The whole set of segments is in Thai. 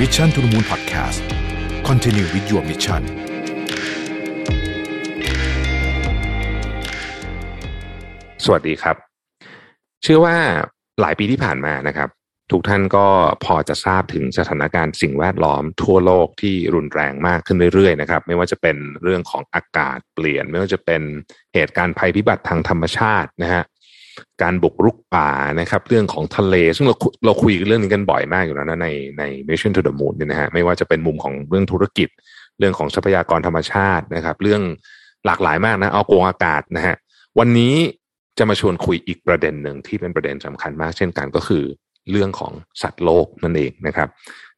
Mission to the Moon Podcast Continue with your mission สวัสดีครับ เชื่อว่าหลายปีที่ผ่านมานะครับ ทุกท่านก็พอจะทราบถึงสถานการณ์สิ่งแวดล้อมทั่วโลกที่รุนแรงมากขึ้นเรื่อยๆนะครับ ไม่ว่าจะเป็นเรื่องของอากาศเปลี่ยน ไม่ว่าจะเป็นเหตุการณ์ภัยพิบัติทางธรรมชาตินะฮะ การบุกรุกป่านะครับ เรื่องของทะเล ซึ่งเราเราคุยเรื่องนี้กันบ่อยมากอยู่แล้วนะในใน Mission to the Moon เนี่ยนะฮะไม่ว่าจะเป็นมุมของเรื่องธุรกิจ เรื่องของทรัพยากรธรรมชาตินะครับ เรื่องหลากหลายมากนะเอาโกงอากาศนะฮะวันนี้จะมาชวนคุยอีกประเด็นหนึ่งที่เป็นประเด็นสำคัญมาก เช่นกันก็คือเรื่องของสัตว์โลกนั่นเองนะครับ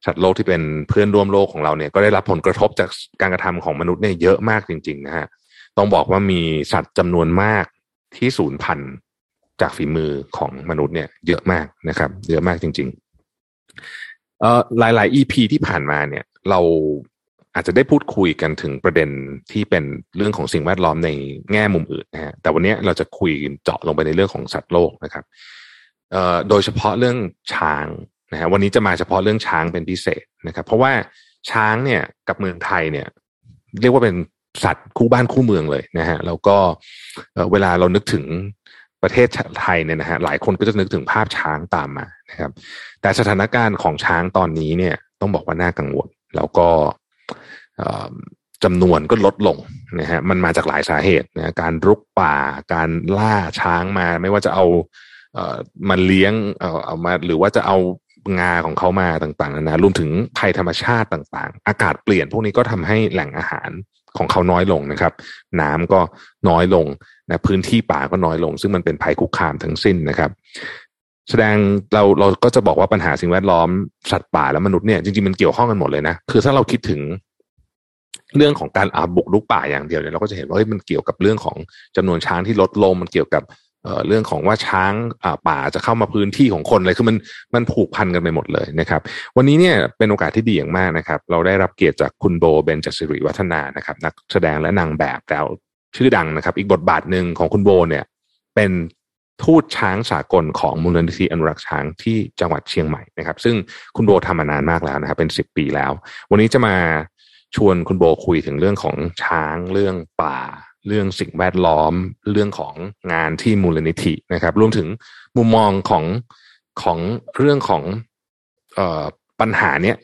สัตว์โลกที่เป็นเพื่อนร่วมโลกของเราเนี่ยก็ได้รับผลกระทบจากการกระทำของมนุษย์เนี่ยเยอะมากจริงๆนะฮะต้องบอกว่ามีสัตว์จำนวนมากที่สูญพันธุ์ จากฝีมือของมนุษย์เนี่ยเยอะมากนะครับ เยอะมากจริง ๆ เอ่อหลาย ๆ EP ที่ผ่านมาเนี่ย เราอาจจะได้พูดคุยกันถึงประเด็นที่เป็นเรื่องของสิ่งแวดล้อมในแง่มุมอื่นนะฮะแต่วันนี้เราจะคุยเจาะลงไปในเรื่องของสัตว์โลกนะครับเอ่อโดยเฉพาะเรื่องช้างนะฮะวันนี้จะมาเฉพาะเรื่องช้างเป็นพิเศษนะครับ เพราะว่าช้างเนี่ยกับเมืองไทยเนี่ย เรียกว่าเป็นสัตว์คู่บ้านคู่เมืองเลยนะฮะแล้วก็เวลาเรานึกถึง ประเทศไทยเนี่ยนะฮะหลายคนก็จะนึกถึงภาพช้างตามมานะครับ แต่สถานการณ์ของช้างตอนนี้เนี่ยต้องบอกว่าน่ากังวล แล้วก็จำนวนก็ลดลงนะฮะมันมาจากหลายสาเหตุนะการรุกป่าการล่าช้างมา ไม่ว่าจะเอาเอ่อมาเลี้ยงเอาเอามาหรือว่าจะเอางาของเขามาต่างๆนานะรวมถึงภัยธรรมชาติต่างๆ อากาศเปลี่ยนพวกนี้ก็ทำให้แหล่งอาหารของเขาน้อยลงนะครับ น้ำก็น้อยลง นะพื้นที่ป่าก็น้อยลง ซึ่งมันเป็นภัยคุกคามทั้งสิ้นนะครับ แสดงเราเราก็จะบอกว่าปัญหาสิ่งแวดล้อมสัตว์ป่าและมนุษย์เนี่ยจริงๆมันเกี่ยวข้องกันหมดเลยนะคือถ้าเราคิดถึงเรื่องของการอาบุกลุกป่าอย่างเดียวเนี่ยเราก็จะเห็นว่ามันเกี่ยวกับเรื่องของจำนวนช้างที่ลดลงมันเกี่ยวกับเรื่องของว่าช้างป่าจะเข้ามาพื้นที่ของคนอะไรคือมันมันผูกพันกันไปหมดเลยนะครับ วันนี้เนี่ยเป็นโอกาสที่ดีอย่างมากนะครับ เราได้รับเกียรติจากคุณโบเบนจัสิริวัฒนานะครับ นักแสดงและนางแบบแล้ว ชื่อดังนะครับ อีกบทบาทหนึ่งของคุณโบเนี่ย เป็นทูตช้างสากลของมูลนิธิอนุรักษ์ช้างที่จังหวัดเชียงใหม่นะครับ ซึ่งคุณโบทำมานานมากแล้วนะครับ เป็นสิบปีแล้ว วันนี้จะมาชวนคุณโบคุยถึงเรื่องของช้าง เรื่องป่า เรื่องสิ่งแวดล้อม เรื่องของงานที่มูลนิธินะครับ รวมถึงมุมมองของของเรื่องของออปัญหาเนี้ย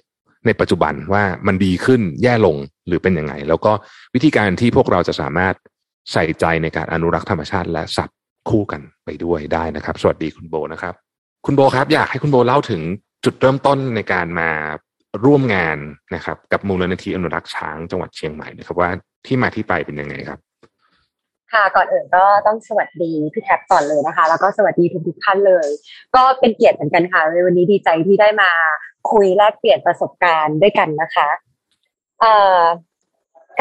ในปัจจุบันว่ามันดีขึ้นแย่ลงหรือเป็นยังไง แล้วก็วิธีการที่พวกเราจะสามารถ ใส่ใจในการอนุรักษ์ธรรมชาติและสัตว์คู่กันไปด้วยได้นะครับ สวัสดีคุณโบนะครับ คุณโบครับ อยากให้คุณโบเล่าถึงจุดเริ่มต้นในการมาร่วมงานนะครับ กับมูลนิธิอนุรักษ์ช้างจังหวัดเชียงใหม่นะครับว่าที่มาที่ไปเป็นยังไงครับ ค่ะก่อนอื่นก็ต้องสวัสดีพี่แท็บก่อนเลยนะคะ แล้วก็สวัสดีทุกทุกท่านเลย ก็เป็นเกียรติเหมือนกันค่ะในวันนี้ดีใจที่ได้มาคุยแลกเปลี่ยนประสบการณ์ด้วยกันนะคะเอ่อ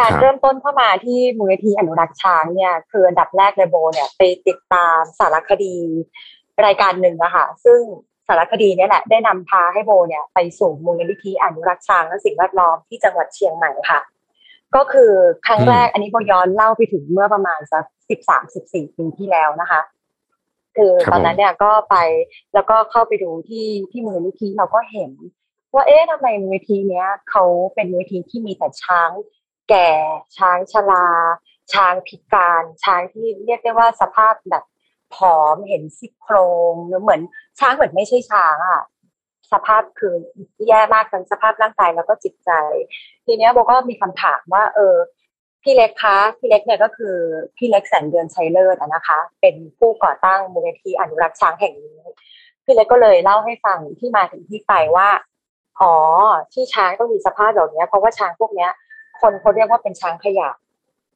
การเริ่มต้นเข้ามาที่มูลนิธิอนุรักษ์ช้างเนี่ยคืออันดับแรกเลยโบเนี่ยไปติดตามสารคดีรายการหนึ่งอะค่ะ ซึ่งสารคดีนี้แหละได้นำพาให้โบเนี่ยไปสู่มูลนิธิอนุรักษ์ช้างและสิ่งแวดล้อมที่จังหวัดเชียงใหม่ค่ะ ก็คือครั้งแรกอันนี้โบย้อนเล่าไปถึงเมื่อประมาณสักสิบสามสิบสี่ปีที่แล้วนะคะ คือตอนนั้นเนี่ยก็ไปแล้วก็เข้าไปดูที่ที่มูลนิธิเราก็เห็น ว่าเอ๊ะทำไมมูลนิธิเนี้ยเขาเป็นมูลนิธิที่มีแต่ช้าง แก่ ช้างชรา ช้างพิการ ช้างที่เรียกได้ว่าสภาพแบบผอมเห็นซี่โครงหรือเหมือน ช้างเหมือนไม่ใช่ช้างอะสภาพคือแย่มากทั้งสภาพร่างกายแล้วก็จิตใจ ทีเนี้ยโบก็มีคำถามว่า เออ พี่เล็กคะพี่เล็กเนี่ยก็คือพี่เล็กแสนเดือนชัยเลิศนะคะ เป็นผู้ก่อตั้งมูลนิธิอนุรักษ์ช้างแห่งนี้พี่เล็กก็เลยเล่าให้ฟังที่มาถึงที่ไปว่า อ๋อที่ช้างต้องมีสภาพแบบนี้เพราะว่าช้างพวกเนี้ย คนเขาเรียกว่าเป็นช้างขยะ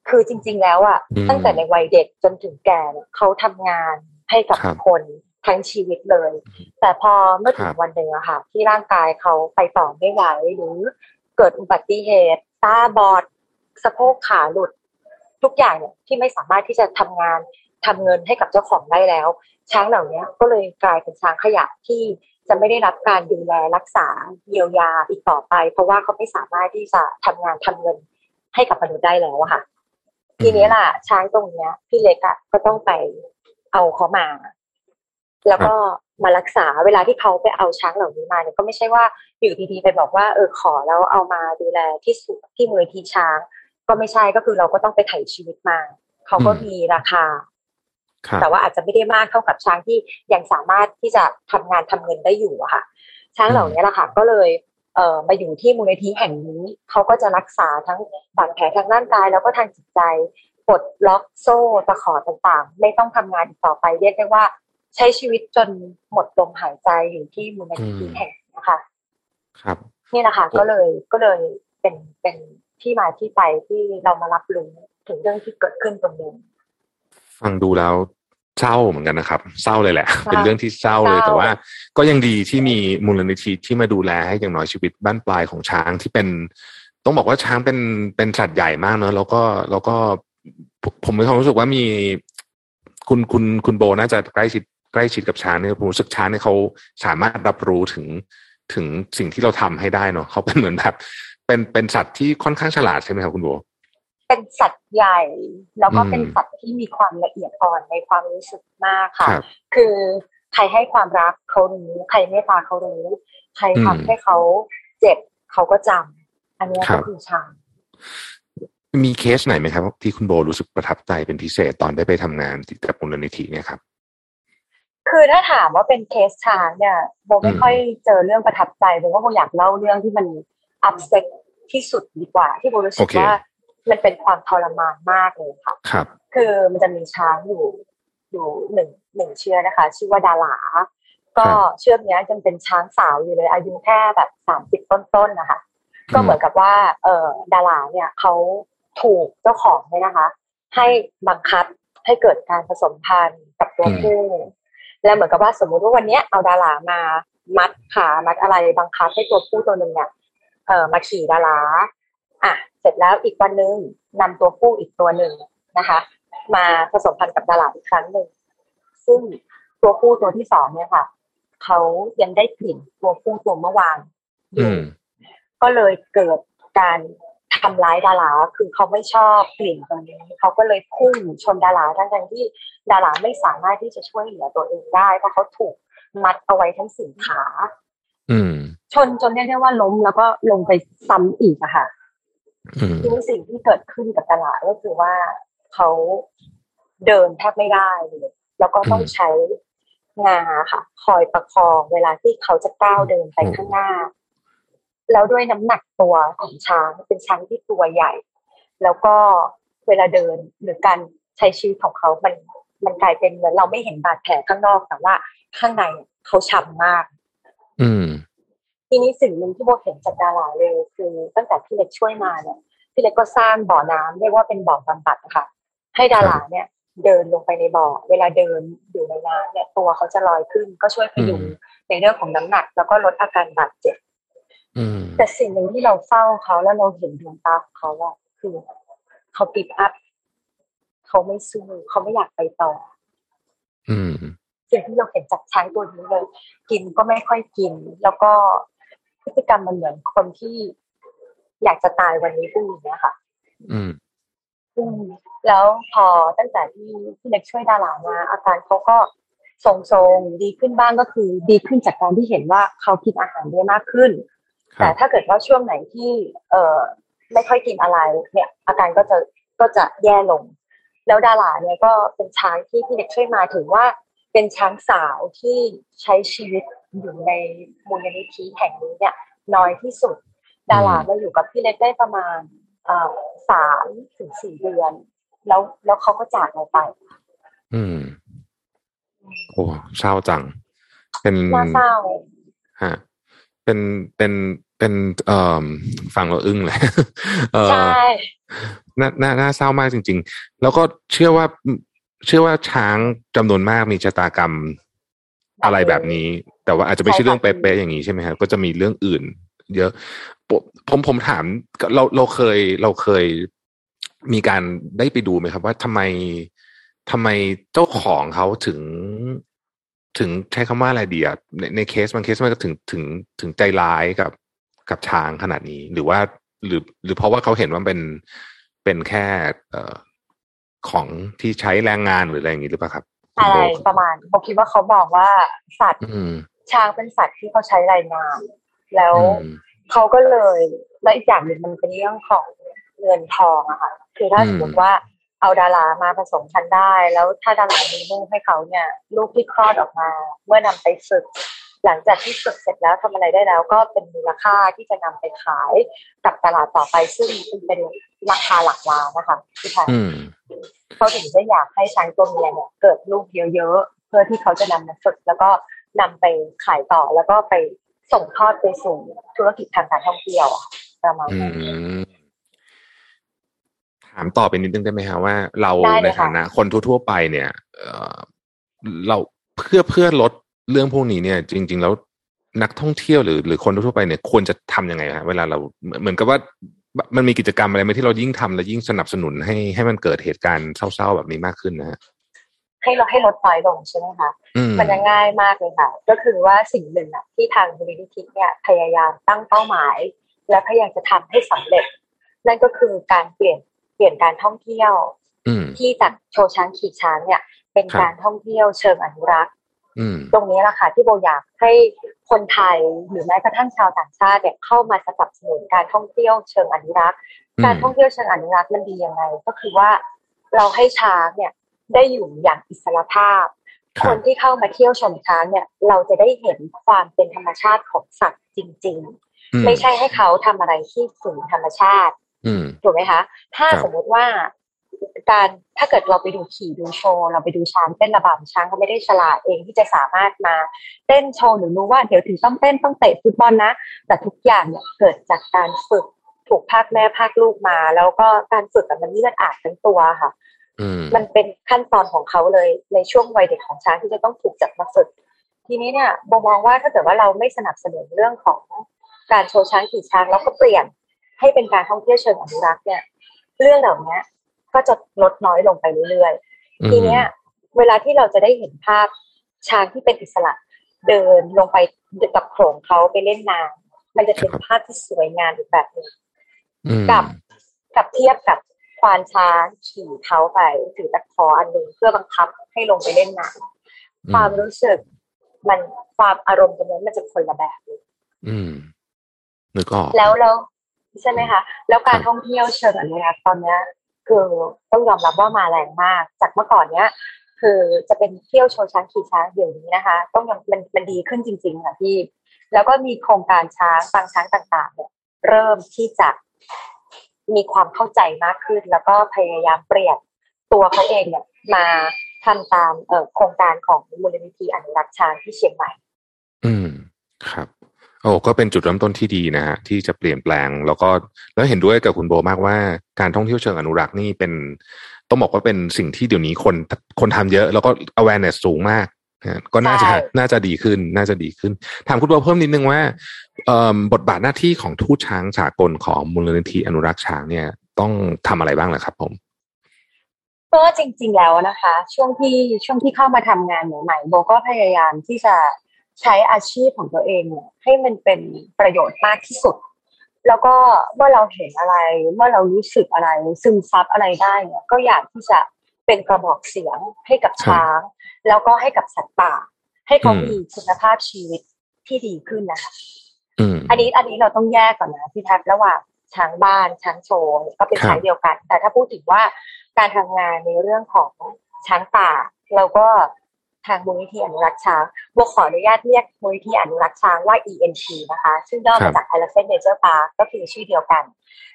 คือจริง ๆ แล้วอะตั้งแต่ในวัยเด็กจนถึงแก่เขาทำงานให้กับคนทั้งชีวิตเลย แต่พอเมื่อถึงวันหนึ่งอะค่ะ ที่ร่างกายเขาไปต่อไม่ไหวหรือเกิดอุบัติเหตุ ตาบอด สะโพกขาหลุด ทุกอย่างเนี่ยที่ไม่สามารถที่จะทำงานทำเงินให้กับเจ้าของได้แล้ว ช้างเหล่านี้ก็เลยกลายเป็นช้างขยะที่ จะไม่ได้รับการดูแลรักษาเยียวยาอีกต่อไป เพราะว่าเขาไม่สามารถที่จะทำงานทำเงินให้กับมนุษย์ได้แล้วค่ะ ทีนี้ล่ะ ช้างตรงเนี้ย พี่เล็กอะก็ต้องไปเอาเขามา แล้วก็มารักษาเวลาที่เขาไปเอาช้างเหล่านี้มาเนี่ยก็ไม่ใช่ว่าอยู่ดีๆไปบอกว่าเออขอแล้วเอามาดูแลที่สุดที่มูลที่ช้าง ก็ไม่ใช่ก็คือเราก็ต้องไปไถ่ชีวิตมา เขาก็มีราคา แต่ว่าอาจจะไม่ได้มากเท่ากับช้างที่ยังสามารถที่จะทำงานทำเงินได้อยู่อะค่ะ ช้างเหล่านี้แหละค่ะก็เลยเอ่อมาอยู่ที่มูลนิธิแห่งนี้เขาก็จะรักษาทั้งบาดแผลทางร่างกาย แล้วก็ทางจิตใจปลดล็อกโซ่ตะขอต่างๆ ไม่ต้องทำงานอีกต่อไปเรียกได้ว่า ใช้ชีวิตจนหมดลมหายใจอยู่ที่มูลนิธิแห่งนะคะ ครับ นี่แหละค่ะก็เลยก็เลยเป็นเป็นที่มาที่ไปที่เรามารับรู้ถึงเรื่องที่เกิดขึ้นตรงนี้ ฟังดูแล้วเศร้าเหมือนกันนะครับ เศร้าเลยแหละค่ะเป็นเรื่องที่เศร้าเลยเศร้าแต่ว่าก็ยังดีที่มีมูลนิธิที่มาดูแลให้อย่างน้อยชีวิตบ้านปลายของช้างที่เป็น ต้องบอกว่าช้างเป็นเป็นสัตว์ใหญ่มากเนอะแล้วก็แล้วก็ผมผมมีความรู้สึกว่ามีคุณคุณคุณโบน่าจะใกล้ชิดใกล้ชิดกับช้างเนี่ยผมรู้สึกช้างเนี่ยเขาสามารถรับรู้ถึงถึงสิ่งที่เราทำให้ได้เนอะเขาเป็นเหมือนแบบเป็นเป็นสัตว์ที่ค่อนข้างฉลาดใช่ไหมครับคุณโบ เป็นสัตว์ใหญ่ แล้วก็อืมเป็นสัตว์ที่มีความละเอียดอ่อนในความรู้สึกมากค่ะครับคือใครให้ความรักเขารู้ใครเมตตาเขารู้ ใครอืมทำให้เขาเจ็บเขาก็จำอันเนี้ยครัก็บคือช้างมีเคสไหนไหมครับ ที่คุณโบรู้สึกประทับใจเป็นพิเศษตอนได้ไปทำงานที่กับมูลนิธิเนี่ยครับ คือถ้าถามว่าเป็นเคสช้างเนี่ยโบไม่อืมค่อยเจอเรื่องประทับใจโบว่าโบอยากเล่าเรื่องที่มันอัพเซ็ตที่สุดดีกว่า ที่โบรู้สึโอกเคว่า มันเป็นความทรมานมากเลยค่ะครับ คือมันจะมีช้างอยู่อยู่หนึ่งหนึ่งเชือกนะคะ ชื่อว่าดาหลาก็เชือกเนี้ยยังเป็นช้างสาวอยู่เลย อายุแค่แบบสามสิบต้นๆนะคะ ก็เหมือนกับว่า เออดาราเนี่ยเขาถูกเจ้าของเนี่ยนะคะ ให้บังคับให้เกิดการผสมพันธุ์กับตัวอืมผู้แล้วเหมือนกับว่าสมมุติว่าวันเนี้ยเอาดารามามัดขามัดอะไรบังคับให้ตัวผู้ตัวหนึ่งเนี่ยเออมาขี่ดารา อะเสร็จแล้วอีกวันหนึงนำตัวผู้อีกตัวหนึ่งนะคะ มาผสมพันธุ์กับดาราอีกครั้งหนึ่งซึ่งตัวผู้ตัวที่สองเนี่ยค่ะเขายังได้กลิ่นตัวผู้ตัวเมื่อวานออืยู่มก็เลยเกิดการทำร้ายดาราคือเขาไม่ชอบกลิ่นตรงนี้เขาก็เลยพุ่งชนดาราทั้งทั้งๆที่ดาราไม่สามารถที่จะช่วยเหลือตัวเองได้เพราะเขาถูกมัดเอาไว้ทั้งสี่ขาอืมชนจนเรียกได้ว่าล้มแล้วก็ลงไปซ้ำอีกอะค่ะ อืมทีนี้สิ่งที่เกิดขึ้นกับดาราก็คือว่าเขาเดินแทบไม่ได้เลยแล้วก็ต้องใช้งาค่ะ คอยประคองเวลาที่เขาจะก้าวเดินไปข้างหน้า แล้วด้วยน้ำหนักตัวของช้างเป็นช้างที่ตัวใหญ่ แล้วก็เวลาเดินหรือการใช้ชีวิตของเขามันมันกลายเป็นเหมือนเราไม่เห็นบาดแผลข้างนอกแต่ว่าข้างในเขาช้ำมาก อืม ทีนี้สิ่งหนึ่งที่โบเห็นจากดาราเลยคือตั้งแต่พี่เล็กช่วยมาเนี่ยพี่เล็กก็สร้างบ่อน้ำเรียกว่าเป็นบ่อบำบัดนะคะให้ดาราเนี่ยเดินลงไปในบ่อ เวลาเดินอยู่ในน้ำเนี่ยตัวเขาจะลอยขึ้น ก็ช่วยพยุงอืมในเรื่องของน้ำหนัก แล้วก็ลดอาการบาดเจ็บอืมแต่สิ่งหนึ่งที่เราเฝ้าเขาแล้วเราเห็นดวงตาของเขาอะคือเขาปิดอัพเขาไม่สู้เขาไม่อยากไปต่อ อืมสิ่งที่เราเห็นจากช้างตัวนี้เลย กินก็ไม่ค่อยกิน แล้วก็ พฤติกรรมมันเหมือนคนที่อยากจะตายวันนี้พรุ่งนี้อะค่ะอืมอืมแล้วพอตั้งแต่ที่พี่เล็กช่วยดารามาอาการเขาก็ทรงๆดีขึ้นบ้างก็คือดีขึ้นจากการที่เห็นว่าเขากินอาหารได้มากขึ้นครัแต่บถ้าเกิดว่าช่วงไหนที่ เอ่อไม่ค่อยกินอะไร เนี่ย อาการก็จะก็จะแย่ลง แล้วดาราเนี่ยก็เป็นช้างที่พี่เล็กช่วยมาถือว่าเป็นช้างสาวที่ใช้ชีวิต อยู่ในมูลนิธิแห่งนี้เนี่ยน้อยที่สุดดารามาอยู่กับพี่เล็กได้ประมาณเอ่อสามถึงสี่เดือน แล้วแล้วเขาก็จากเราไป อืมโอ้เศร้าจัง เป็นน่าเศร้าฮะเป็นเป็นเป็นเอ่อฟังเราอึ้งเลยเออใช่น่าน่าน่าเศร้ามากจริง ๆ แล้วก็เชื่อว่า เชื่อว่าช้างจำนวนมากมีชะตากรรมอะไรแบบนี้ แต่ว่าอาจจะไม่ใช่เรื่องเป๊ะๆอย่างนี้ใช่ไหมครับก็จะมีเรื่องอื่น เยอะผมผมผมถามเราเราเคยเราเคยมีการได้ไปดูไหมครับ ว่าทำไมทำไมเจ้าของเขาถึงถึงใช้คำว่าอะไรดีอะในในเคสบางเคสมันก็ถึงถึงถึงใจร้ายกับกับช้างขนาดนี้ หรือว่าหรือ หรือเพราะว่าเขาเห็นว่าเป็นเป็นแค่เอ่อของที่ใช้แรงงานหรืออะไรอย่างนี้หรือเปล่าครับอะไรประมาณเขาคิดว่าเขาบอกว่าสัตว์อืม ช้างเป็นสัตว์ที่เขาใช้รายงาน แล้วอืมเขาก็เลยและอีกอย่างหนึ่งมันเป็นเรื่องของเงินทองอะค่ะ คือถ้าอืมสมมติว่าเอาดารามาผสมกันได้ แล้วถ้าดารามีลูกให้เขาเนี่ย ลูกที่คลอดออกมา เมื่อนำไปฝึก หลังจากที่ฝึกเสร็จแล้วทำอะไรได้แล้ว ก็เป็นมูลค่าที่จะนำไปขายกับตลาดต่อไปซึ่งเป็นราคาหลักล้านนะคะพี่ชายอืมเขาถึงได้อยากให้ช้างตัวเมียเนี่ยเกิดลูกเยอะๆเพื่อที่เขาจะนำมาฝึกแล้วก็ นำไปขายต่อแล้วก็ไปส่งทอดไปสู่ธุรกิจทางการท่องเที่ยวอะประมาณอืนั้นมถามต่อไปนิดนึงได้ไหมฮะว่าเราได้เลยในค่ะฐานะคนทั่วๆไปเนี่ยเอ่อเราเพื่อเพื่อลดเรื่องพวกนี้เนี่ย จริง ๆ แล้วนักท่องเที่ยวหรือหรือคนทั่วๆไปเนี่ยควรจะทำยังไงฮะเวลาเราเหมือนเหมือนกับว่ามันมีกิจกรรมอะไรไหมที่เรายิ่งทำแล้วยิ่งสนับสนุนให้ให้มันเกิดเหตุการณ์เศร้าๆแบบนี้มากขึ้นนะฮะ ให้เราให้ลดน้อยลงใช่ไหมคะอืมมันจะง่ายมากเลยค่ะ ก็คือว่าสิ่งหนึ่งอะที่ทางบริษัทเนี่ยพยายามตั้งเป้าหมาย และพยายามจะทำให้สำเร็จ นั่นก็คือการเปลี่ยนเปลี่ยนการท่องเที่ยวอืมที่จากโชว์ช้างขี่ช้างเนี่ย เป็นครับการท่องเที่ยวเชิงอนุรักษ์อืมตรงนี้แหละค่ะที่โบอยากให้คนไทยหรือแม้กระทั่งชาวต่างชาติเนี่ยเข้ามาสนับสนุนการท่องเที่ยวเชิงอนุรักษ์อืมการท่องเที่ยวเชิงอนุรักษ์มันดียังไง ก็คือว่าเราให้ช้างเนี่ย ได้อยู่อย่างอิสระภาพคครับนที่เข้ามาเที่ยวชมช้างเนี่ยเราจะได้เห็นความเป็นธรรมชาติของสัตว์จริงอืๆไม่ใช่ให้เขาทำอะไรที่ฝืนธรรมชาติอืมถูกไหมคะ ถ้าครับสมมุติว่าการถ้าเกิดเราไปดูขี่ดูโชว์เราไปดูช้างเต้นระบำช้างก็ไม่ได้ฉลาดเองที่จะสามารถมาเต้นโชว์หรือรู้ว่าเดี๋ยวถึงต้องเต้นต้องเตะฟุตบอลนะ แต่ทุกอย่างเนี่ยเกิดจากการฝึกถูกภาคแม่ภาคลูกมา แล้วก็การฝึกแบบมันเลือดอาบทั้งตัวค่ะอื มมันเป็นขั้นตอนของเขาเลยในช่วงวัยเด็กของช้างที่จะต้องถูกจัดมาฝึก ทีนี้เนี่ยโบมองว่าถ้าเกิดว่าเราไม่สนับสนุนเรื่องของการโชว์ช้างขี่ช้างแล้วก็เปลี่ยนให้เป็นการท่องเที่ยวเชิงอนุรักษ์เนี่ย เรื่องเหล่านี้ก็จะลดน้อยลงไปเรื่อยๆทีเนี้ย เวลาที่เราจะได้เห็นภาพช้างที่เป็นอิสระเดินลงไปกับโขลงเขาไปเล่นน้ำมันจะเป็นภาพที่สวยงามอีกแบบหนึงอืมกับกับเทียบกับ ควานช้างขี่เขาไปถือตะขออันหนึ่งเพื่อบังคับให้ลงไปเล่นน้ำความรู้สึก มันความอารมณ์ตรงนั้นมันจะคนละแบบเลยอืมนึกออกแล้วแล้วใช่ไหมคะ แล้วการครับท่องเที่ยวเชิงอนุรักษ์ตอนเนี้ยคือต้องยอมรับว่ามาแรงมาก จากเมื่อก่อนเนี้ย คือจะเป็นเที่ยวโชว์ช้างขี่ช้างเดี๋ยวนี้นะคะ ต้องยอมมันมันดีขึ้นจริง ๆ ค่ะพี่ แล้วก็มีโครงการช้างฟังช้างต่าง ๆ เนี่ย เริ่มที่จะ มีความเข้าใจมากขึ้น แล้วก็พยายามเปลี่ยนตัวเขาเองเนี่ยมาทำตามโครงการของมูลนิธิอนุรักษ์ช้างที่เชียงใหม่ อืมครับโอ้ก็เป็นจุดเริ่มต้นที่ดีนะฮะที่จะเปลี่ยนแปลง แล้วก็แล้วเห็นด้วยกับคุณโบมากว่าการท่องเที่ยวเชิงอนุรักษ์นี่เป็น ต้องบอกว่าเป็นสิ่งที่เดี๋ยวนี้คนคนทำเยอะ แล้วก็ awareness สูงมาก ก็น่าจะใช่น่าจะดีขึ้น น่าจะดีขึ้น ถามคุณโบเพิ่มนิดนึงว่าเอ่อบทบาทหน้าที่ของทูตช้างสากลของมูลนิธิอนุรักษ์ช้างเนี่ย ต้องทำอะไรบ้างล่ะครับ ผมก็จริง ๆ แล้วนะคะ ช่วงที่ช่วงที่เข้ามาทำงานใหม่ๆโบก็พยายามที่จะใช้อาชีพของตัวเองเนี่ยให้มันเป็นประโยชน์มากที่สุด แล้วก็เมื่อเราเห็นอะไร เมื่อเรารู้สึกอะไร ซึมซับอะไรได้เนี่ยก็อยากที่จะเป็นกระบอกเสียงให้กับช้าง แล้วก็ให้กับสัตว์ป่า ให้เขาอืมมีคุณภาพชีวิตที่ดีขึ้นนะคะอืมอันนี้อันนี้เราต้องแยกก่อนนะพี่แท็บระหว่างช้างบ้านช้างโชว์ก็เป็นครับช้างเดียวกัน แต่ถ้าพูดถึงว่าการทำงานในเรื่องของช้างป่า เราก็ทางมูลนิธิอนุรักษ์ช้างบวขออนุญาตเรียกมูลนิธิอนุรักษ์ช้างว่า ENP นะคะ ซึ่งย่อมาจาก Elephant Nature Park ก็คือชื่อเดียวกัน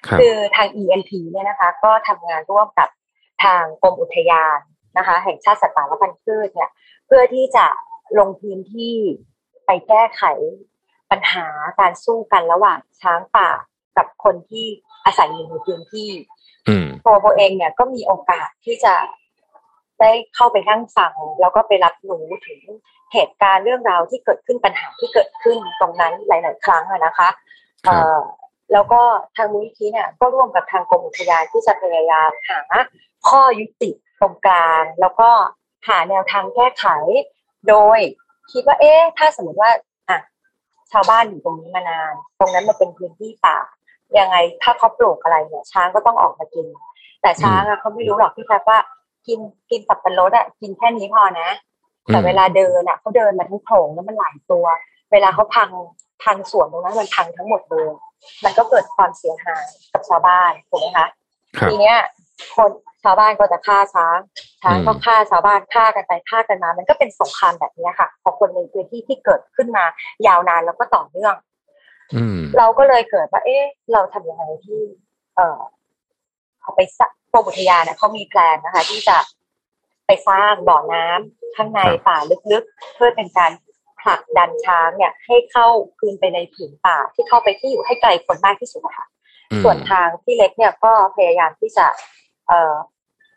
ครับคือทาง ENP เนี่ยนะคะ ก็ทำงานร่วมกับทางกรมอุทยาน นะคะ แห่งชาติสัตว์ป่าและพันธุ์พืชเนี่ย เพื่อที่จะลงพื้นที่ไปแก้ไขปัญหาการสู้กันระหว่างช้างป่ากับคนที่อาศัยอยู่ในพื้นที่อืมตัวโบเองเนี่ยก็มีโอกาสที่จะได้เข้าไปนั่งฟังแล้วก็ไปรับรู้ถึงเหตุการณ์เรื่องราวที่เกิดขึ้นปัญหาที่เกิดขึ้นตรงนั้นหลาย ๆ ครั้งอะนะคะครับเอ่อ แล้วก็ทางมูลนิธิเนี่ยก็ร่วมกับทางกรมอุทยานที่จะพยายามหาข้อยุติตรงกลาง แล้วก็หาแนวทางแก้ไข โดยคิดว่าเอ๊ะถ้าสมมติว่าอะชาวบ้านอยู่ตรงนี้มานาน ตรงนั้นมันเป็นพื้นที่ป่ายังไงถ้าเขาปลูกอะไรเนี่ยช้างก็ต้องออกมากิน แต่ช้างอะเขาไม่รู้หรอกพี่แทบว่ากินกินสับปะรดอะกินแค่นี้พอนะ แต่เวลาเดินอะเขาเดินมาทั้งโขงแล้วมันหลายตัว เวลาเขาพังพังสวนตรงนั้นมันพังทั้งหมดเลย มันก็เกิดความเสียหายกับชาวบ้านถูกไหมคะครับทีเนี้ย คนชาวบ้านก็จะฆ่าช้างช้างก็ฆ่าชาวบ้านฆ่ากันไปฆ่ากันมา มันก็เป็นสงครามแบบเนี้ยค่ะ ของคนในพื้นที่ที่เกิดขึ้นมายาวนานแล้วก็ต่อเนื่องอืมเราก็เลยเกิดว่า เอ๊ะ เราทำยังไงที่ เออเขาไปสร้างกรมอุทยานเนี่ยเขามีแพลนนะคะ ที่จะไปสร้างบ่อน้ำข้างในครับป่าลึกๆ เพื่อเป็นการ ผลักดันช้างเนี่ย ให้เข้าคืนไปในผืนป่าที่เข้าไปที่อยู่ให้ไกลคนมากที่สุดนะคะอืมส่วนทางที่เล็กเนี่ยก็พยายามที่จะเออ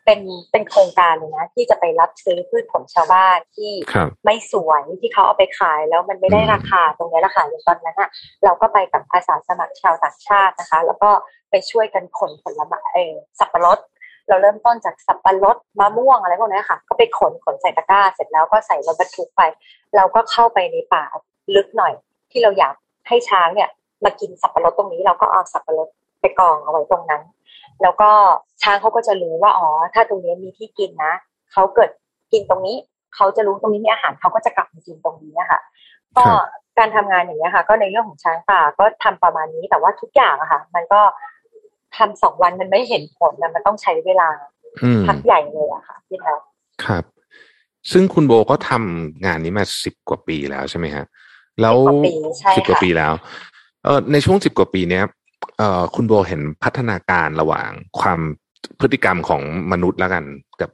เป็นเป็นโครงการเลยนะ ที่จะไปรับซื้อพืชผลชาวบ้านที่ครับไม่สวยที่เขาเอาไปขายแล้วมันไม่ได้อืมราคาตรงนี้ราคาอย่างตอนนั้นอะ เราก็ไปกับอาสาสมัครชาวต่างชาตินะคะ แล้วก็ไปช่วยกันขนผลไม้เออสับปะรด เราเริ่มต้นจากสับปะรดมะม่วงอะไรพวกนี้ค่ะ ก็ไปขนขนใส่ตะกร้า เสร็จแล้วก็ใส่รถบรรทุกไป เราก็เข้าไปในป่าลึกหน่อย ที่เราอยากให้ช้างเนี่ยมากินสับปะรดตรงนี้ เราก็เอาสับปะรดไปกองเอาไว้ตรงนั้น แล้วก็ช้างเขาก็จะรู้ว่าอ๋อถ้าตรงนี้มีที่กินนะเขาเกิดกินตรงนี้เขาจะรู้ตรงนี้มีอาหารเขาก็จะกลับมากินตรงนี้นะคะก็ครับการทำงานอย่างนี้ยค่ะ ก็ในเรื่องของช้างป่าก็ทำประมาณนี้แต่ว่าทุกอย่างอะค่ะ มันก็ ทำสองวันมันไม่เห็นผลนะมันต้องใช้เวลาอืมพักใหญ่เลยอะค่ะพี่แท้ครับ ซึ่งคุณโบก็ทำงานนี้มาสิบกว่าปีแล้วใช่ไหมฮะแล้วสิบกว่าปีใช่สิบกว่าค่ะปีแล้วเออในช่วงสิบกว่าปีเนี้ยเอ่อคุณโบเห็นพัฒนาการระหว่างความพฤติกรรมของมนุษย์แล้วกันกับ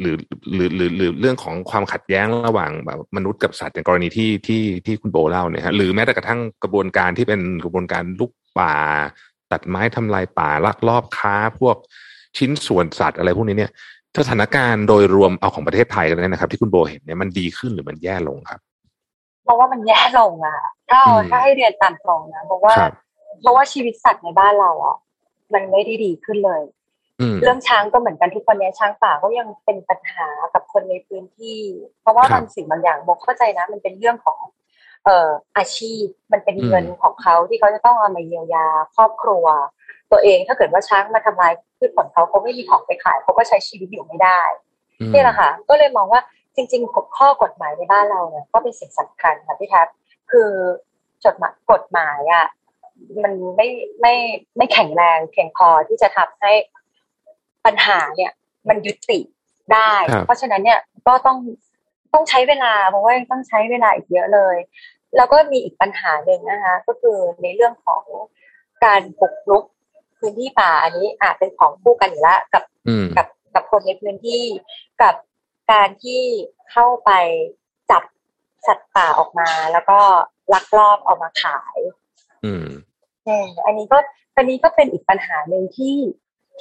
หรือหรือหรือหรือเรื่องของความขัดแย้งระหว่างแบบมนุษย์กับสัตว์อย่างกรณีที่ที่ที่คุณโบเล่าเนี่ยฮะหรือแม้แต่กระทั่งกระบวนการที่เป็นกระบวนการลุกป่า ตัดไม้ทำลายป่าลักลอบค้า พวกชิ้นส่วนสัตว์อะไรพวกนี้เนี่ยสถานการณ์โดยรวมเอาของประเทศไทยกันเลยนะครับ ที่คุณโบเห็นเนี่ยมันดีขึ้นหรือมันแย่ลงครับเพราะว่ามันแย่ลงอะถ้าเอาอืมถ้าให้เรียนตามตรงนะเพราะว่าครับเพราะว่าชีวิตสัตว์ในบ้านเราอะมันไม่ได้ดีขึ้นเลยอืมเรื่องช้างก็เหมือนกันทุกวันนี้ช้างป่าก็ยังเป็นปัญหากับคนในพื้นที่ เพราะว่าครับบางสิ่งบางอย่างบอกเข้าใจนะ มันเป็นเรื่องของ เอ่ออาชีพมันเป็นอืมเงินของเขาที่เขาจะต้องเอามาเยียวยาครอบครัว ตัวเองถ้าเกิดว่าช้างมาทำลายพืชผลเขาเขาไม่มีของไปขายเขาก็ใช้ชีวิตอยู่ไม่ได้อืมนี่แหละค่ะก็เลยมองว่าจริงๆกฎข้อกฎหมายในบ้านเราเนี่ยก็เป็นสิ่งสำคัญค่ะพี่แท็บคือจดหมายกฎหมายอะมันไม่ไม่ไม่แข็งแรงเพียงพอที่จะทำให้ปัญหาเนี่ย มันยุติได้ครับเพราะฉะนั้นเนี่ยก็ต้อง ต้องใช้เวลาเพราะว่ายังต้องใช้เวลาอีกเยอะเลย แล้วก็มีอีกปัญหาหนึ่งนะคะ ก็คือในเรื่องของการบุกรุกพื้นที่ป่าอันนี้อาจเป็นของคู่กันอยู่แล้วกับอืมกับกับคนในพื้นที่กับการที่เข้าไปจับสัตว์ป่าออกมา แล้วก็ลักลอบเอามาขาย อืมเอออันนี้ก็อันนี้ก็เป็นอีกปัญหาหนึ่งที่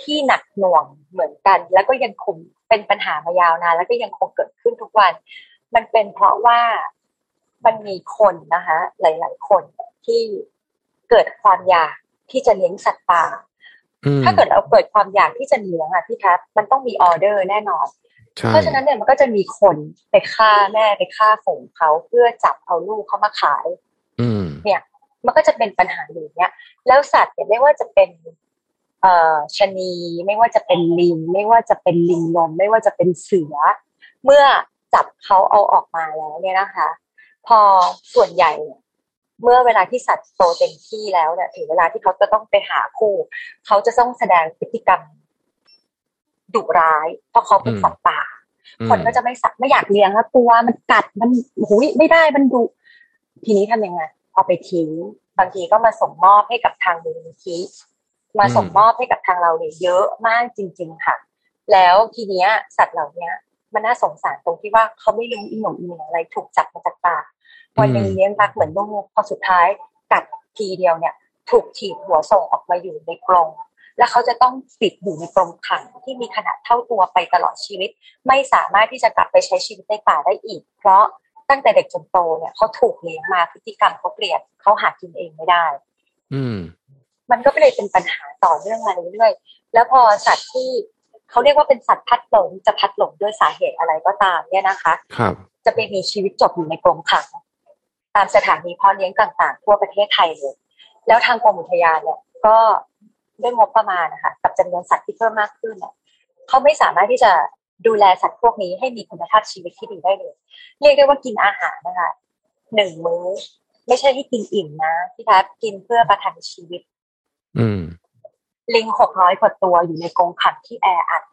ที่หนักหน่วงเหมือนกัน แล้วก็ยังคง เป็นปัญหามายาวนานแล้วก็ยังคงเกิดขึ้นทุกวัน มันเป็นเพราะว่ามันมีคนนะคะหลาย ๆ คนที่เกิดความอยากที่จะเลี้ยงสัตว์ป่าอืมถ้าเกิดเราเกิดความอยากที่จะเลี้ยงอะพี่แท็บมันต้องมีออเดอร์แน่นอนใช่เพราะฉะนั้นเนี่ยมันก็จะมีคนไปฆ่าแม่ไปฆ่าฝูงเขาเพื่อจับเอาลูกเขามาขายอืมมันก็จะเป็นปัญหาอย่างเนี้ย แล้วสัตว์เนี่ยไม่ว่าจะเป็นเอ่อ ชะนีไม่ว่าจะเป็นลิง ไม่ว่าจะเป็นลิงลมไม่ว่าจะเป็นเสือ เมื่อจับเขาเอาออกมาแล้วเนี่ยนะคะ พอส่วนใหญ่เนี่ยเมื่อเวลาที่สัตว์โตเต็มที่แล้วเนี่ยถึงเวลาที่เขาจะต้องไปหาคู่ เขาจะต้องแสดงพฤติกรรมดุร้าย เพราะเขาเป็นสัตว์ป่าอืมคนก็จะไม่สักไม่อยากเลี้ยงแล้วกลัวมันกัดมันหุยไม่ได้มันดุทีนี้ทำยังไงเอาไปทิ้งบางทีก็มาส่งมอบให้กับทางมูลนิธิ มาส่งมอบให้กับทางเราเนี่ยเยอะมากจริง ๆ ค่ะ แล้วทีเนี้ยสัตว์เหล่าเนี้ยมันน่าสงสารตรงที่ว่าเขาไม่รู้อีหนุ่มอีเหน่อะไรถูกจับมาจากป่าวันหนึ่งเลี้ยงรักเหมือนลูกพอสุดท้ายกัดทีเดียวเนี่ยถูกถีบหัวส่งออกมาอยู่ในกรงแล้วเขาจะต้องติดอยู่ในกรงขังที่มีขนาดเท่าตัวไปตลอดชีวิต ไม่สามารถที่จะกลับไปใช้ชีวิตในป่าได้อีก เพราะตั้งแต่เด็กจนโตเนี่ยเขาถูกเลี้ยงมาพฤติกรรมเขาเปลี่ยนเขาหากินเองไม่ได้ อืม มันก็เลยเป็นปัญหาต่อเนื่องมาเรื่อยๆแล้วพอสัตว์ที่เขาเรียกว่าเป็นสัตว์พัดหลงจะพัดหลงด้วยสาเหตุอะไรก็ตามเนี่ยนะคะครับจะไปมีชีวิตจบอยู่ในกรงขังตามสถานีเพาะเลี้ยงต่างๆ ทั่วประเทศไทยเลยแล้วทางกรมอุทยานเนี่ยก็ด้วยงบประมาณนะคะกับจำนวนสัตว์ที่เพิ่มมากขึ้นเนี่ยเขาไม่สามารถที่จะดูแลสัตว์พวกนี้ให้มีคุณภาพชีวิตที่ดีได้เลย เรียกได้ว่ากินอาหารนะคะหนึ่งมื้อ ไม่ใช่ให้กินอิ่มนะพี่แทบกินเพื่อประทังชีวิตอืม ลิงหกร้อยกว่าตัวอยู่ในกรงขังที่แออัด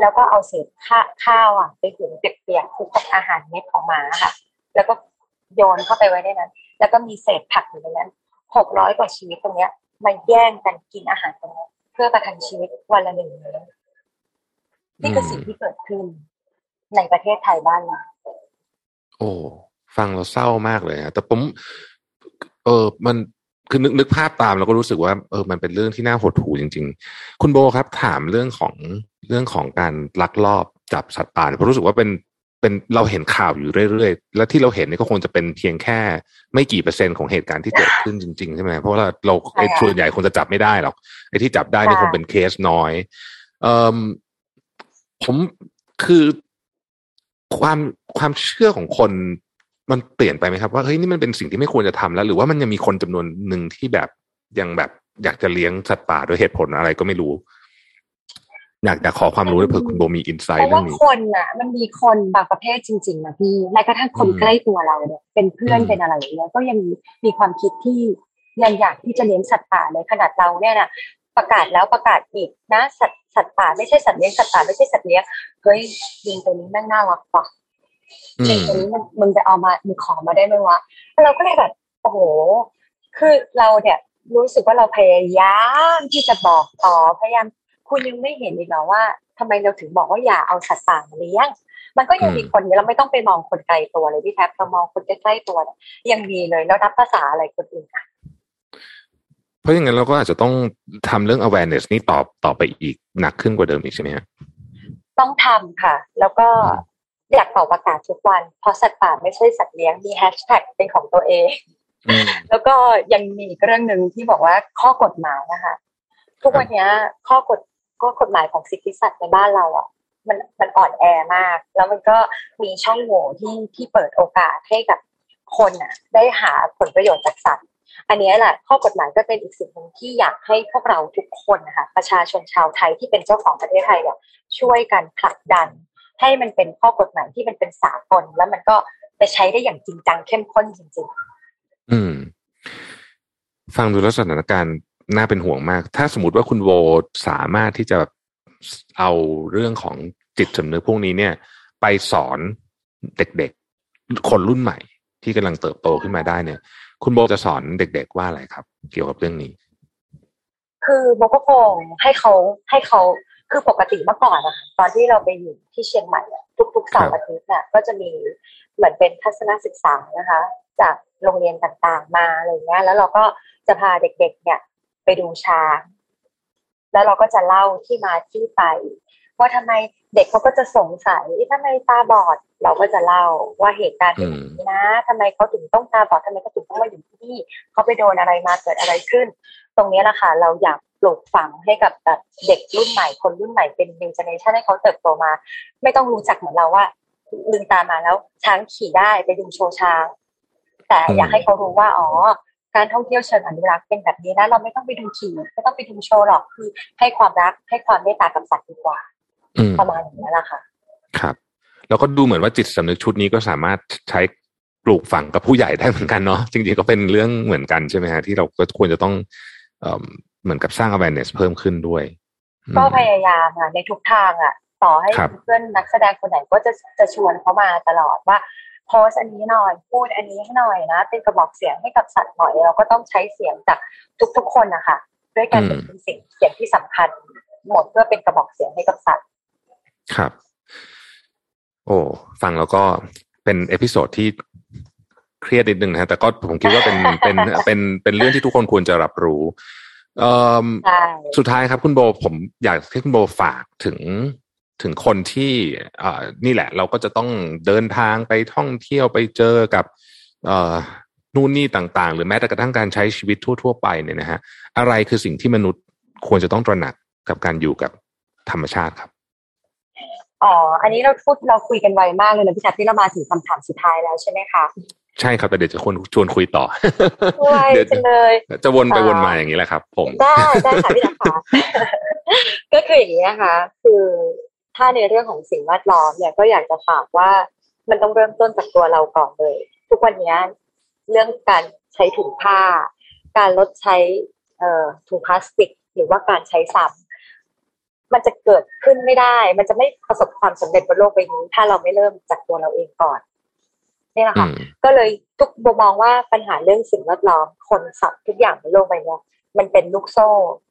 แล้วก็เอาเศษข้าข้าวอะไปหุงเปียกๆคลุกกับอาหารเม็ดของหมาค่ะ แล้วก็โยนเข้าไปไว้ในนั้น แล้วก็มีเศษผักอยู่ในนั้นหกร้อยกว่าชีวิตตรงเนี้ยมาแย่งกันกินอาหารตรงนี้เพื่อประทังชีวิตวันละหนึ่งมื้อนี่คือสิ่งที่เกิดขึ้นในประเทศไทยบ้านเราโอ้ฟังเราเศร้ามากเลยฮะแต่ผมเออมัน คือนึกนึกภาพตามแล้วก็รู้สึกว่าเออมันเป็นเรื่องที่น่าหดหู่จริง ๆ คุณโบครับถามเรื่องของเรื่องของการลักลอบจับสัตว์ป่าเพราะรู้สึกว่าเป็นเป็นเราเห็นข่าวอยู่เรื่อยๆ แล้วที่เราเห็นนี่ก็คงจะเป็นเพียงแค่ไม่กี่เปอร์เซ็นต์ของเหตุการณ์ที่เกิดขึ้นจริงๆ ใช่ไหมเพราะว่าเราไอ้ส่วนใหญ่คงจะจับไม่ได้หรอกไอ้ที่จับได้นี่คงเป็นเคสน้อยเอ่อผมคือความความเชื่อของคน มันเปลี่ยนไปไหมครับว่าเฮ้ยนี่มันเป็นสิ่งที่ไม่ควรจะทำแล้ว หรือว่ามันยังมีคนจำนวนหนึ่งที่แบบยังแบบอยากจะเลี้ยงสัตว์ป่าด้วยเหตุผลอะไรก็ไม่รู้ อยากจะขอความรู้ด้วยเผื่อคุณโบมีอินไซเพต์ราะเรื่ว่าองนี้คนอะ มันมีคนบางประเภทจริงๆนะพี่แม้กระทั่งคนอืมใกล้ตัวเราเนี่ยเป็นเพื่อนอืมเป็นอะไรอย่างเงี้ยก็ยังมีความคิดที่ยังอยากที่จะเลี้ยงสัตว์ป่าเลยขนาดเราเนี่ยนะประกาศแล้วประกาศอีกนะสัตว์สัตว์ป่าไม่ใช่สัตว์เลี้ยงสัตว์ป่าไม่ใช่สัตว์เลี้ยงเฮ้ยลิงตัวนี้แม่งน่ารักว่ะอืลิงมตัวนี้มันมึงจะเอามามึงขอมาได้ไหมวะเราก็เลยแบบโอ้โห คือเราเนี่ยรู้สึกว่าเราพยายามที่จะบอกต่อพยายามคุณยังไม่เห็นอีกเหรอว่าทำไมเราถึงบอกว่าอย่าเอาสัตว์ป่ามาเลี้ยงมันก็ยังมีคนเราไม่ต้องไปมองคนไกลตัวเลยพี่แท็บเรามองคนใกล้ๆตัวเนี่ยยังมีเลยแล้วนับภาษาอะไรคนอื่นอะเพราะอย่างนั้นเราก็อาจจะต้องทำเรื่อง awareness นี่ต่อต่อไปอีกหนักขึ้นกว่าเดิมอีกใช่ไหมฮะต้องทำค่ะ แล้วก็ อยากเป่าประกาศทุกวัน เพราะสัตว์ป่าไม่ใช่สัตว์เลี้ยงมีแฮชแท็กเป็นของตัวเองอืมแล้วก็ยังมีอีกเรื่องหนึ่งที่บอกว่าข้อกฎหมายนะคะทุกวันเนี้ยข้อกฎก็กฎหมายของสิทธิสัตว์ในบ้านเราอะ มันมันอ่อนแอมาก แล้วมันก็มีช่องโหว่ที่ที่เปิดโอกาสให้กับคนอะ ได้หาผลประโยชน์จากสัตว์อันเนี้ยแหละข้อกฎหมายก็เป็นอีกสิ่งหนึ่งที่อยากให้พวกเราทุกคนนะคะประชาชนชาวไทยที่เป็นเจ้าของประเทศไทยเนี่ยช่วยกันผลักดัน ให้มันเป็นข้อกฎหมายที่มันเป็นสากลแล้วมันก็ไปใช้ได้อย่างจริงจังเข้มข้นจริง ๆ อืม ฟังดูแล้วสถานการณ์น่าเป็นห่วงมาก ถ้าสมมติว่าคุณโวสามารถที่จะเอาเรื่องของจิตสำนึกพวกนี้เนี่ย ไปสอนเด็กๆ คนรุ่นใหม่ที่กำลังเติบโตขึ้นมาได้เนี่ย คุณโบจะสอนเด็ก ๆ ว่าอะไรครับ เกี่ยวกับเรื่องนี้ คือโบก็คงให้เขาให้เขา คือปกติเมื่อก่อนนะคะตอนที่เราไปอยู่ที่เชียงใหม่อะทุกๆเสาร์อาทิตย์เนี่ยก็จะมีเหมือนเป็นทัศนศึกษานะคะ จากโรงเรียนต่างๆมาอะไรเงี้ยแล้วเราก็จะพาเด็กๆ เนี่ยไปดูช้างแล้วเราก็จะเล่าที่มาที่ไป ว่าทำไมเด็กเขาก็จะสงสัยเอ๊ะทำไมตาบอด เราก็จะเล่าว่าเหตุการณ์เป็นแบบนี้นะทำไมเขาถึงต้องตาบอดทำไมเขาถึงต้องมาอยู่ที่นี่เขาไปโดนอะไรมาเกิดอะไรขึ้น ตรงนี้แหละค่ะเราอยาก ปลูกฝังให้กับแบบเด็กรุ่นใหม่คนรุ่นใหม่เป็น new generation ให้เขาเติบโตมา ไม่ต้องรู้จักเหมือนเราว่าลืมตามาแล้วช้างขี่ได้ไปดูโชว์ช้าง แต่อยากให้เขารู้ว่าอ๋อการท่องเที่ยวเชิงอนุรักษ์เป็นแบบนี้นะเราไม่ต้องไปดูขี่ไม่ต้องไปดูโชว์หรอกคือให้ความรักให้ความเมตตากับสัตว์ดีกว่าอืมประมาณนี้แหละค่ะ ครับ แล้วก็ดูเหมือนว่าจิตสำนึกชุดนี้ก็สามารถใช้ปลูกฝังกับผู้ใหญ่ได้เหมือนกันเนาะจริงๆก็เป็นเรื่องเหมือนกันใช่ไหมฮะที่เราก็ควรจะต้อง เอ่อเหมือนกับสร้าง awareness เพิ่มขึ้นด้วยอืมก็พยายามค่ะในทุกทางอะ ต่อให้ครับเพื่อนนักแสดงคนไหนก็จะจะชวนเขามาตลอดว่าโพสต์อันนี้หน่อยพูดอันนี้ให้หน่อยนะ เป็นกระบอกเสียงให้กับสัตว์หน่อยเราก็ต้องใช้เสียงจากทุกๆคนนะคะด้วยกันเป็นสิ่งเสียงที่สำคัญ หมดเพื่อเป็นกระบอกเสียงให้กับสัตว์ครับ โอ้ฟังแล้วก็เป็น episode ที่เครียดนิดนึงนะฮะแต่ก็ผมคิดว่าเป็นเป็นเป็นเป็นเรื่องที่ทุกคนควรจะรับรู้เอ่อใช่ สุดท้ายครับคุณโบผมอยากให้คุณโบฝากถึงถึงคนที่เอ่อนี่แหละ เราก็จะต้องเดินทางไปท่องเที่ยวไปเจอกับเอ่อนู่นนี่ต่างๆ หรือแม้แต่กระทั่งการใช้ชีวิตทั่ว ๆ ไปเนี่ยนะฮะอะไรคือสิ่งที่มนุษย์ควรจะต้องตระหนักกับการอยู่กับธรรมชาติครับอ๋ออันนี้เราพูดเราคุยกันไวมากเลยนะพี่ชัดที่เรามาถึงคำถามสุดท้ายแล้วใช่ไหมคะ ใช่ครับแต่เดี๋ยวจะควรชวนคุยต่อไวเดี๋ยวจังเลยจะวนไปอ่าวนมาอย่างนี้แหละครับ ผมได้ได้ค่ะพี่นะคะก็คืออย่างนี้นะคะ คือถ้าในเรื่องของสิ่งแวดล้อมเนี่ยก็อยากจะฝากว่ามันต้องเริ่มต้นจากตัวเราก่อนเลย ทุกวันนี้เรื่องการใช้ถุงผ้า การลดใช้ถุงพลาสติก หรือว่าการใช้ซ้ำมันจะเกิดขึ้นไม่ได้ มันจะไม่ประสบความสำเร็จบนโลกใบนี้ ถ้าเราไม่เริ่มจากตัวเราเองก่อน นี่แหละค่ะก็เลยทุกมองว่าปัญหาเรื่องสิ่งแวดล้อมคนสัตว์ทุกอย่างบนโลกใบนี้มันเป็นลูกโซ่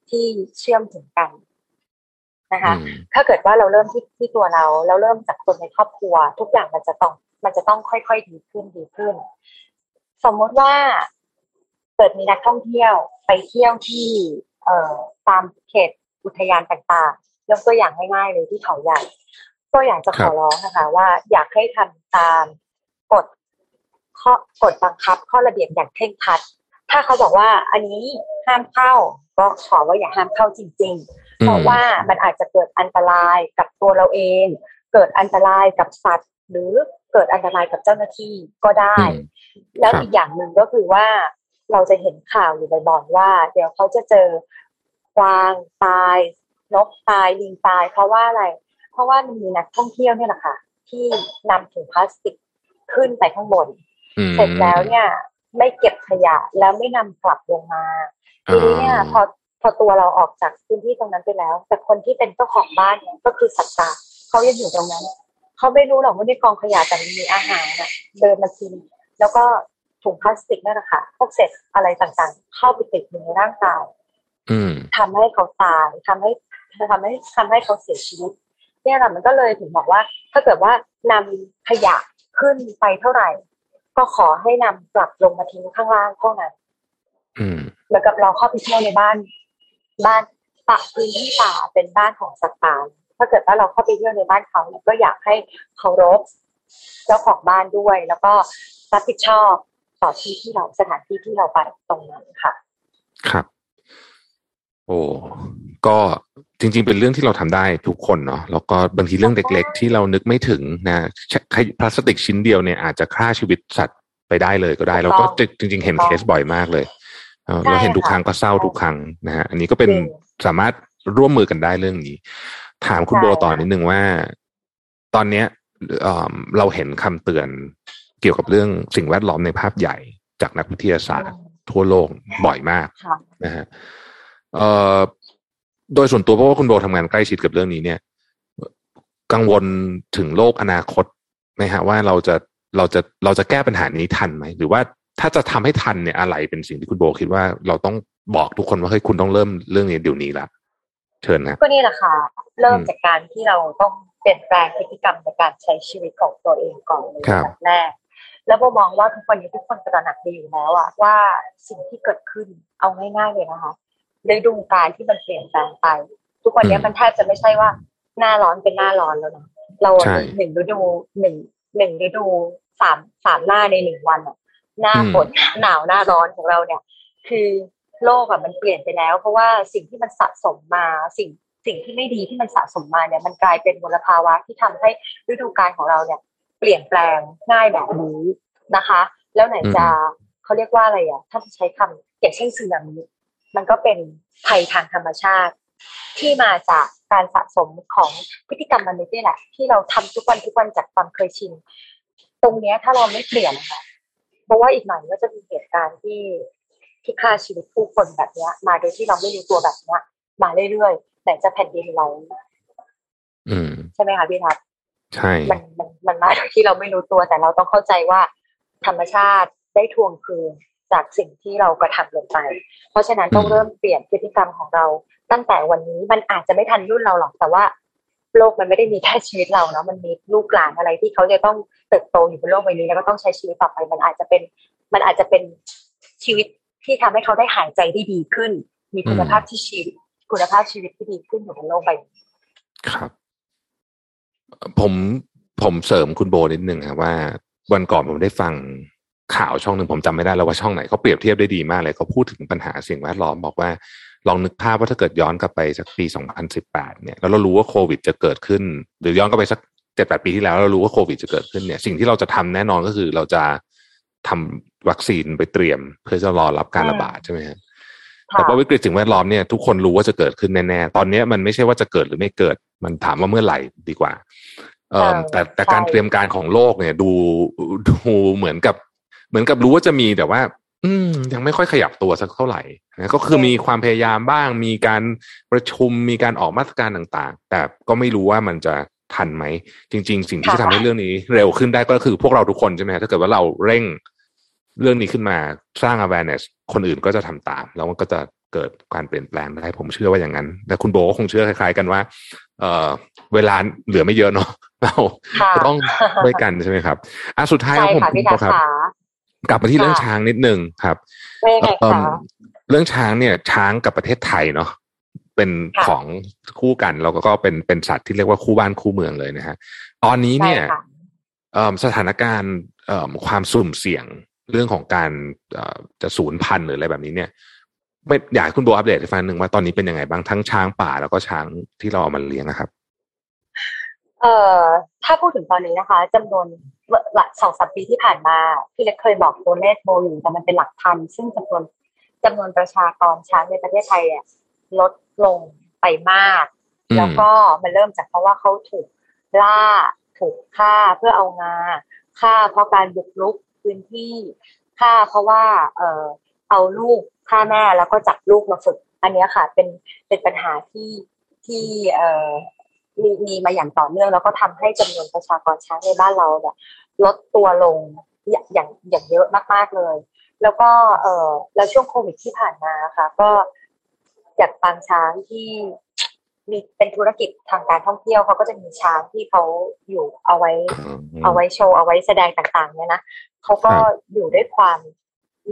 ที่เชื่อมถึงกันนะคะ ถ้าเกิดว่าเราเริ่มที่ที่ตัวเราแล้วเริ่มจากคนในครอบครัว ทุกอย่างมันจะต้อง มันจะต้องค่อยๆดีขึ้นดีขึ้น สมมติว่าเกิดมีนักท่องเที่ยวไปเที่ยวที่ เอ่อตามเขตอุทยานต่างๆยกตัวอย่างง่ายๆเลยที่เขาใหญ่ก็อยากจะขอร้องนะคะ ว่าอยากให้ทำตาม กฎข้อกฎบังคับ ข้อระเบียบอย่างเคร่งครัด ถ้าเขาบอกว่าอันนี้ห้ามเข้าก็ขอว่าอย่าห้ามเข้าจริง ๆ เพราะว่ามันอาจจะเกิดอันตรายกับตัวเราเอง เกิดอันตรายกับสัตว์ หรือเกิดอันตรายกับเจ้าหน้าที่ก็ได้ แล้วอีกอย่างหนึ่งก็คือว่าเราจะเห็นข่าวอยู่บ่อยๆว่า เดี๋ยวเขาจะเจอกวางตายนกตายลิงตาย เพราะว่าอะไร เพราะว่ามันมีนักท่องเที่ยวเนี่ยแหละค่ะที่นำถุงพลาสติก ขึ้นไปข้างบน เสร็จแล้วเนี่ย ไม่เก็บขยะแล้วไม่นำกลับลงมาทีนี้เนี่ยพอพอตัวเราออกจากพื้นที่ตรงนั้นไปแล้ว แต่คนที่เป็นเจ้าของบ้านเนี่ยก็คือสัตว์ป่าเขายังอยู่ตรงนั้นเขาไม่รู้หรอกว่าในกองขยะแต่มีอาหารน่ะเดินมากินแล้วก็ถุงพลาสติกนั่นแหละค่ะพวกเศษอะไรต่างๆ เข้าไปติดอยู่ในร่างกายทำให้เขาตายทำให้ทำให้ทำให้เขาเสียชีวิต เนี่ยแหละมันก็เลยถึงบอกว่า ถ้าเกิดว่านำขยะ ขึ้นไปเท่าไหร่ ก็ขอให้นำกลับลงมาทิ้งข้างล่างเท่านั้นเหมือนกับเราเข้าไปเที่ยวในบ้าน บ้านป่าพื้นที่ป่าเป็นบ้านของสัตว์ป่าถ้าเกิดว่าเราเข้าไปเที่ยวในบ้านเขาก็อยากให้เคารพเจ้าของบ้านด้วย แล้วก็รับผิดชอบต่อที่ที่เราสถานที่ที่เราไปตรงนั้นค่ะ ครับ โอ้ก็ จริง ๆ เป็นเรื่องที่เราทำได้ทุกคนเนาะแล้วก็บางทีเรื่องเล็ก ๆ ที่เรานึกไม่ถึงนะพลาสติกชิ้นเดียวเนี่ยอาจจะฆ่าชีวิตสัตว์ไปได้เลยก็ได้ แล้วก็จริง ๆ เห็นเคสบ่อยมากเลยเราเห็นทุกครั้งก็เศร้าทุกครั้งนะฮะอันนี้ก็เป็นสามารถร่วมมือกันได้เรื่องนี้ ถามคุณโบต่อนิดนึงว่า ตอนเนี้ยเราเห็นคำเตือนเกี่ยวกับเรื่องสิ่งแวดล้อมในภาพใหญ่จากนักวิทยาศาสตร์ ทั่วโลกบ่อยมากนะฮะ โดยส่วนตัวเพราะว่าคุณโบทำงานใกล้ชิดกับเรื่องนี้เนี่ย กังวลถึงโลกอนาคตไหมฮะ ว่าเราจะเราจะเราจะแก้ปัญหานี้ทันไหม หรือว่าถ้าจะทำให้ทันเนี่ยอะไรเป็นสิ่งที่คุณโบคิดว่าเราต้องบอกทุกคนว่าเฮ้ยคุณต้องเริ่มเรื่องนี้เดี๋ยวนี้ละเชิญนะก็นี่แหละค่ะ เริ่มจากการที่เราต้องเปลี่ยนแปลงพฤติกรรมในการใช้ชีวิตของตัวเองก่อนเลยแบบแรกแล้วโบมองว่าทุกวันนี้ทุกคนตระหนักดีอยู่แล้วอะว่าสิ่งที่เกิดขึ้นเอาง่ายๆเลยนะคะ ฤดูกาลที่มันเปลี่ยนแปลงไป ทุกวันนี้มันแทบจะไม่ใช่ว่าหน้าร้อนเป็นหน้าร้อนแล้วนะเราหนึ่งฤดูหนึ่งหนึ่งฤดูสามสามหน้าในหนึ่งวันอะหน้าฝนหนาวหน้าร้อนของเราเนี่ย คือโลกอะมันเปลี่ยนไปแล้ว เพราะว่าสิ่งที่มันสะสมมาสิ่งสิ่งที่ไม่ดีที่มันสะสมมาเนี่ย มันกลายเป็นมลภาวะที่ทำให้ฤดูกาลของเราเนี่ย เปลี่ยนแปลงง่ายแบบนี้นะคะ แล้วไหนจะเขาเรียกว่าอะไรอะ ถ้าจะใช้คำอย่างเช่นสึนามิ มันก็เป็นภัยทางธรรมชาติ ที่มาจากการสะสมของพฤติกรรมมนุษย์นี่แหละ ที่เราทำทุกวันทุกวันจากความเคยชินตรงเนี้ยถ้าเราไม่เปลี่ยนนะคะเพราะว่าอีกหน่อยก็จะมีเหตุการณ์ที่ที่ฆ่าชีวิตผู้คนแบบเนี้ย มาโดยที่เราไม่รู้ตัวแบบเนี้ยมาเรื่อยๆไหนจะแผ่นดินไหวใช่ไหมคะพี่ทัศใช่มันมันมันมาที่เราไม่รู้ตัวแต่เราต้องเข้าใจว่าธรรมชาติได้ทวงคืน จากสิ่งที่เรากระทำลงไป เพราะฉะนั้นต้องเริ่มเปลี่ยนพฤติกรรมของเรา ตั้งแต่วันนี้มันอาจจะไม่ทันรุ่นเราหรอกแต่ว่า โลกมันไม่ได้มีแค่ชีวิตเราเนาะมันมีลูกหลานอะไรที่เขาจะต้องเติบโตอยู่บนโลกใบนี้แล้วก็ต้องใช้ชีวิตต่อไปมันอาจจะเป็น มันอาจจะเป็นชีวิตที่ทำให้เขาได้หายใจได้ดีขึ้น มีคุณภาพที่ชีวิต คุณภาพชีวิตที่ดีขึ้นอยู่บนโลกใบนี้ครับ ผมผมเสริมคุณโบนิดนึงครับว่า วันก่อนผมได้ฟัง ข่าวช่องหนึ่งผมจำไม่ได้แล้วว่าช่องไหนเขาเปรียบเทียบได้ดีมากเลยเขาพูดถึงปัญหาสิ่งแวดล้อมบอกว่าลองนึกภาพว่าถ้าเกิดย้อนกลับไปสักปี 2018 เนี่ยแล้วเรารู้ว่าโควิดจะเกิดขึ้น หรือย้อนกลับไปสักเจ็ดแปดปีที่แล้วเรารู้ว่าโควิดจะเกิดขึ้นเนี่ยสิ่งที่เราจะทำแน่นอนก็คือเราจะทำวัคซีนไปเตรียม เพื่อจะรอรับการระบาดใช่ไหมฮะแต่ว่าวิกฤตสิ่งแวดล้อมเนี่ยทุกคนรู้ว่าจะเกิดขึ้นแน่ๆตอนนี้มันไม่ใช่ว่าจะเกิดหรือไม่เกิด มันถามว่าเมื่อไหร่ดีกว่า เออแต่แต่การเตรียมการของโลกเนี่ย ดูดูเหมือนกับ เหมือนกับรู้ว่าจะมีแต่ว่า อืม ยังไม่ค่อยขยับตัวสักเท่าไหร่นะก็คือมีความพยายามบ้าง มีการประชุมมีการออกมาตรการต่างๆ แต่ก็ไม่รู้ว่ามันจะทันไหม จริง ๆ สิ่งที่จะทำให้เรื่องนี้ เร็วขึ้นได้ก็คือพวกเราทุกคนใช่ไหมถ้าเกิดว่าเราเร่งเรื่องนี้ขึ้นมาสร้าง awareness คนอื่นก็จะทำตาม แล้วมันก็จะเกิดการเปลี่ยนแปลงได้ผมเชื่อว่าอย่างนั้น แต่คุณโบก็คงเชื่อคล้าย ๆ กันว่า เออเวลาเหลือไม่เยอะเนาะเราต้องด้วยกันใช่ไหมครับอะสุดท้ายผมครับ กลับมาที่เรื่องช้างนิดนึงครับเรื่องช้างเนี่ย ช้างกับประเทศไทยเนาะเป็นของคู่กันแล้วก็เป็นเป็นสัตว์ที่เรียกว่าคู่บ้านคู่เมืองเลยนะฮะตอนนี้เนี่ยสถานการณ์ความสุ่มเสี่ยงเรื่องของการจะสูญพันธุ์หรืออะไรแบบนี้เนี่ยไม่อยากคุณโบอัปเดตให้ฟังหนึ่งว่าตอนนี้เป็นยังไงบ้างทั้งช้างป่าแล้วก็ช้างที่เราเอามาเลี้ยงนะครับ เอ่อถ้าพูดถึงตอนนี้นะคะจำนวนหลักสองสามปีที่ผ่านมาพี่เล็กเคยบอกตัวเลขโบอยู่แต่มันเป็นหลักพันซึ่งจำนวนจำนวนประชากรช้างในประเทศไทยอะลดลงไปมาก แล้วก็มันเริ่มจากเพราะว่าเขาถูกล่าถูกฆ่าเพื่อเอางาฆ่าเพราะการบุกรุกพื้นที่ฆ่าเพราะว่า เออเอาลูกฆ่าแม่แล้วก็จับลูกมาฝึก อันนี้ค่ะ เป็นเป็นปัญหาที่ที่เออ มีมีมาอย่างต่อเนื่องแล้วก็ทำให้จำนวนประชากรช้างในบ้านเราเนี่ยลดตัวลงอย่างอย่างอย่างเยอะมากๆเลย แล้วก็เออแล้วช่วงโควิดที่ผ่านมาค่ะ ก็จากปางช้างที่มีเป็นธุรกิจทางการท่องเที่ยวเขาก็จะมีช้างที่เขาอยู่เอาไว้ เอาไว้โชว์เอาไว้แสดงต่างๆ เนี่ยนะเขาก็อยู่ด้วยความ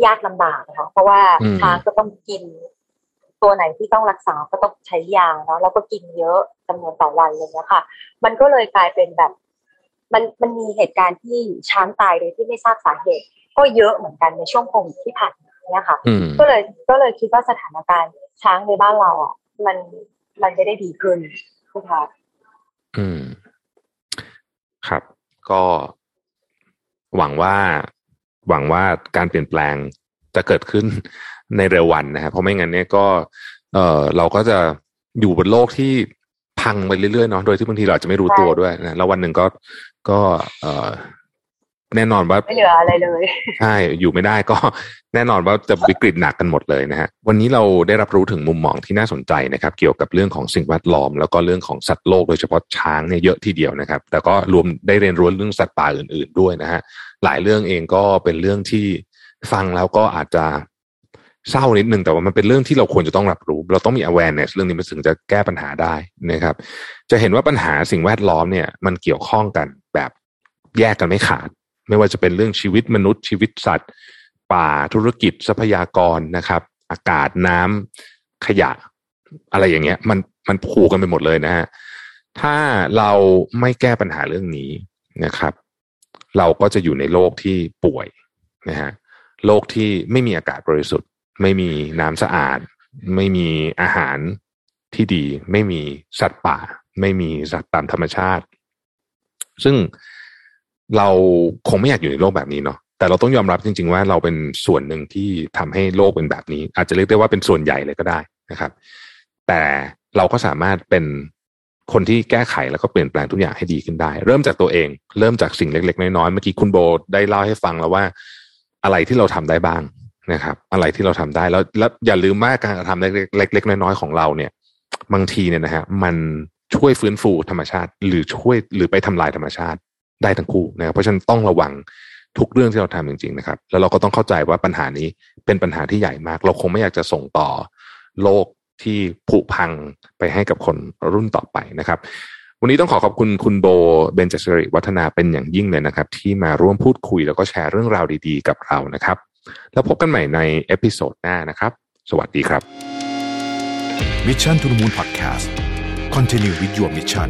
ยากลำบากนะคะเพราะว่าช้างก็ต้องกิน ตัวไหนที่ต้องรักษาก็ต้องใช้ยาเนาะแล้วก็กินเยอะจำนวนต่อวันเลยนะคะมันก็เลยกลายเป็นแบบ มันมันมีเหตุการณ์ที่ช้างตายโดยที่ไม่ทราบสาเหตุ ก็เยอะเหมือนกันในช่วงโควิดที่ผ่านมาเนี่ยค่ะ ก็เลยก็เลยคิดว่าสถานการณ์ช้างในบ้านเราอะมันมันจะได้ดีขึ้นนะคะอืม ครับ ก็หวังว่าหวังว่าการเปลี่ยนแปลง จะเกิดขึ้นในเร็ววันนะครับเพราะไม่งั้นเนี่ยก็เออเราก็จะอยู่บนโลกที่พังไปเรื่อยๆเนาะโดยที่บางทีเราจะไม่รู้ตัวด้วยนะแล้ววันหนึ่งก็ก็เออแน่นอนว่าไม่เหลืออะไรเลยใช่อยู่ไม่ได้ก็แน่นอนว่าจะวิกฤตหนักกันหมดเลยนะฮะวันนี้เราได้รับรู้ถึงมุมมองที่น่าสนใจนะครับ เกี่ยวกับเรื่องของสิ่งแวดล้อม แล้วก็เรื่องของสัตว์โลกโดยเฉพาะช้างเนี่ยเยอะทีเดียวนะครับ แต่ก็รวมได้เรียนรู้เรื่องสัตว์ป่าอื่น ๆด้วยนะฮะหลายเรื่องเองก็เป็นเรื่องที่ ฟังแล้วก็อาจจะเศร้านิดนึงแต่ว่ามันเป็นเรื่องที่เราควรจะต้องรับรู้ เราต้องมี awareness เรื่องนี้มันถึงจะแก้ปัญหาได้นะครับ จะเห็นว่าปัญหาสิ่งแวดล้อมเนี่ย มันเกี่ยวข้องกันแบบแยกกันไม่ขาด ไม่ว่าจะเป็นเรื่องชีวิตมนุษย์ชีวิตสัตว์ ป่าธุรกิจทรัพยากรนะครับ อากาศน้ำขยะ อะไรอย่างเงี้ย มันมันผูกกันไปหมดเลยนะฮะถ้าเราไม่แก้ปัญหาเรื่องนี้นะครับ เราก็จะอยู่ในโลกที่ป่วยนะฮะ โลกที่ไม่มีอากาศบริสุทธิ์ ไม่มีน้ำสะอาด ไม่มีอาหารที่ดี ไม่มีสัตว์ป่า ไม่มีสัตว์ตามธรรมชาติ ซึ่งเราคงไม่อยากอยู่ในโลกแบบนี้เนาะแต่เราต้องยอมรับจริง ๆ ว่าเราเป็นส่วนหนึ่งที่ทำให้โลกเป็นแบบนี้ อาจจะเรียกได้ว่าเป็นส่วนใหญ่เลยก็ได้นะครับ แต่เราก็สามารถเป็นคนที่แก้ไขแล้วก็เปลี่ยนแปลงทุกอย่างให้ดีขึ้นได้ เริ่มจากตัวเอง เริ่มจากสิ่งเล็ก ๆ น้อยๆเมื่อกี้คุณโบได้เล่าให้ฟังแล้วว่า อะไรที่เราทำได้บ้างนะครับ อะไรที่เราทำได้แล้วแล้วอย่าลืมว่าการทำเล็กๆน้อยๆของเราเนี่ย บางทีเนี่ยนะฮะมันช่วยฟื้นฟูธรรมชาติ หรือช่วยหรือไปทำลายธรรมชาติได้ทั้งคู่นะครับเพราะฉะนั้นต้องระวังทุกเรื่องที่เราทำจริง ๆ นะครับ แล้วเราก็ต้องเข้าใจว่าปัญหานี้เป็นปัญหาที่ใหญ่มาก เราคงไม่อยากจะส่งต่อโลกที่ผุพังไปให้กับคนรุ่นต่อไปนะครับ วันนี้ต้องขอขอบคุณคุณโบเบนจสริวัฒนาเป็นอย่างยิ่งเลยนะครับ ที่มาร่วมพูดคุยแล้วก็แชร์เรื่องราวดีๆ กับเรานะครับ แล้วพบกันใหม่ใน episode หน้านะครับ สวัสดีครับ Mission to the Moon Podcast Continue with your mission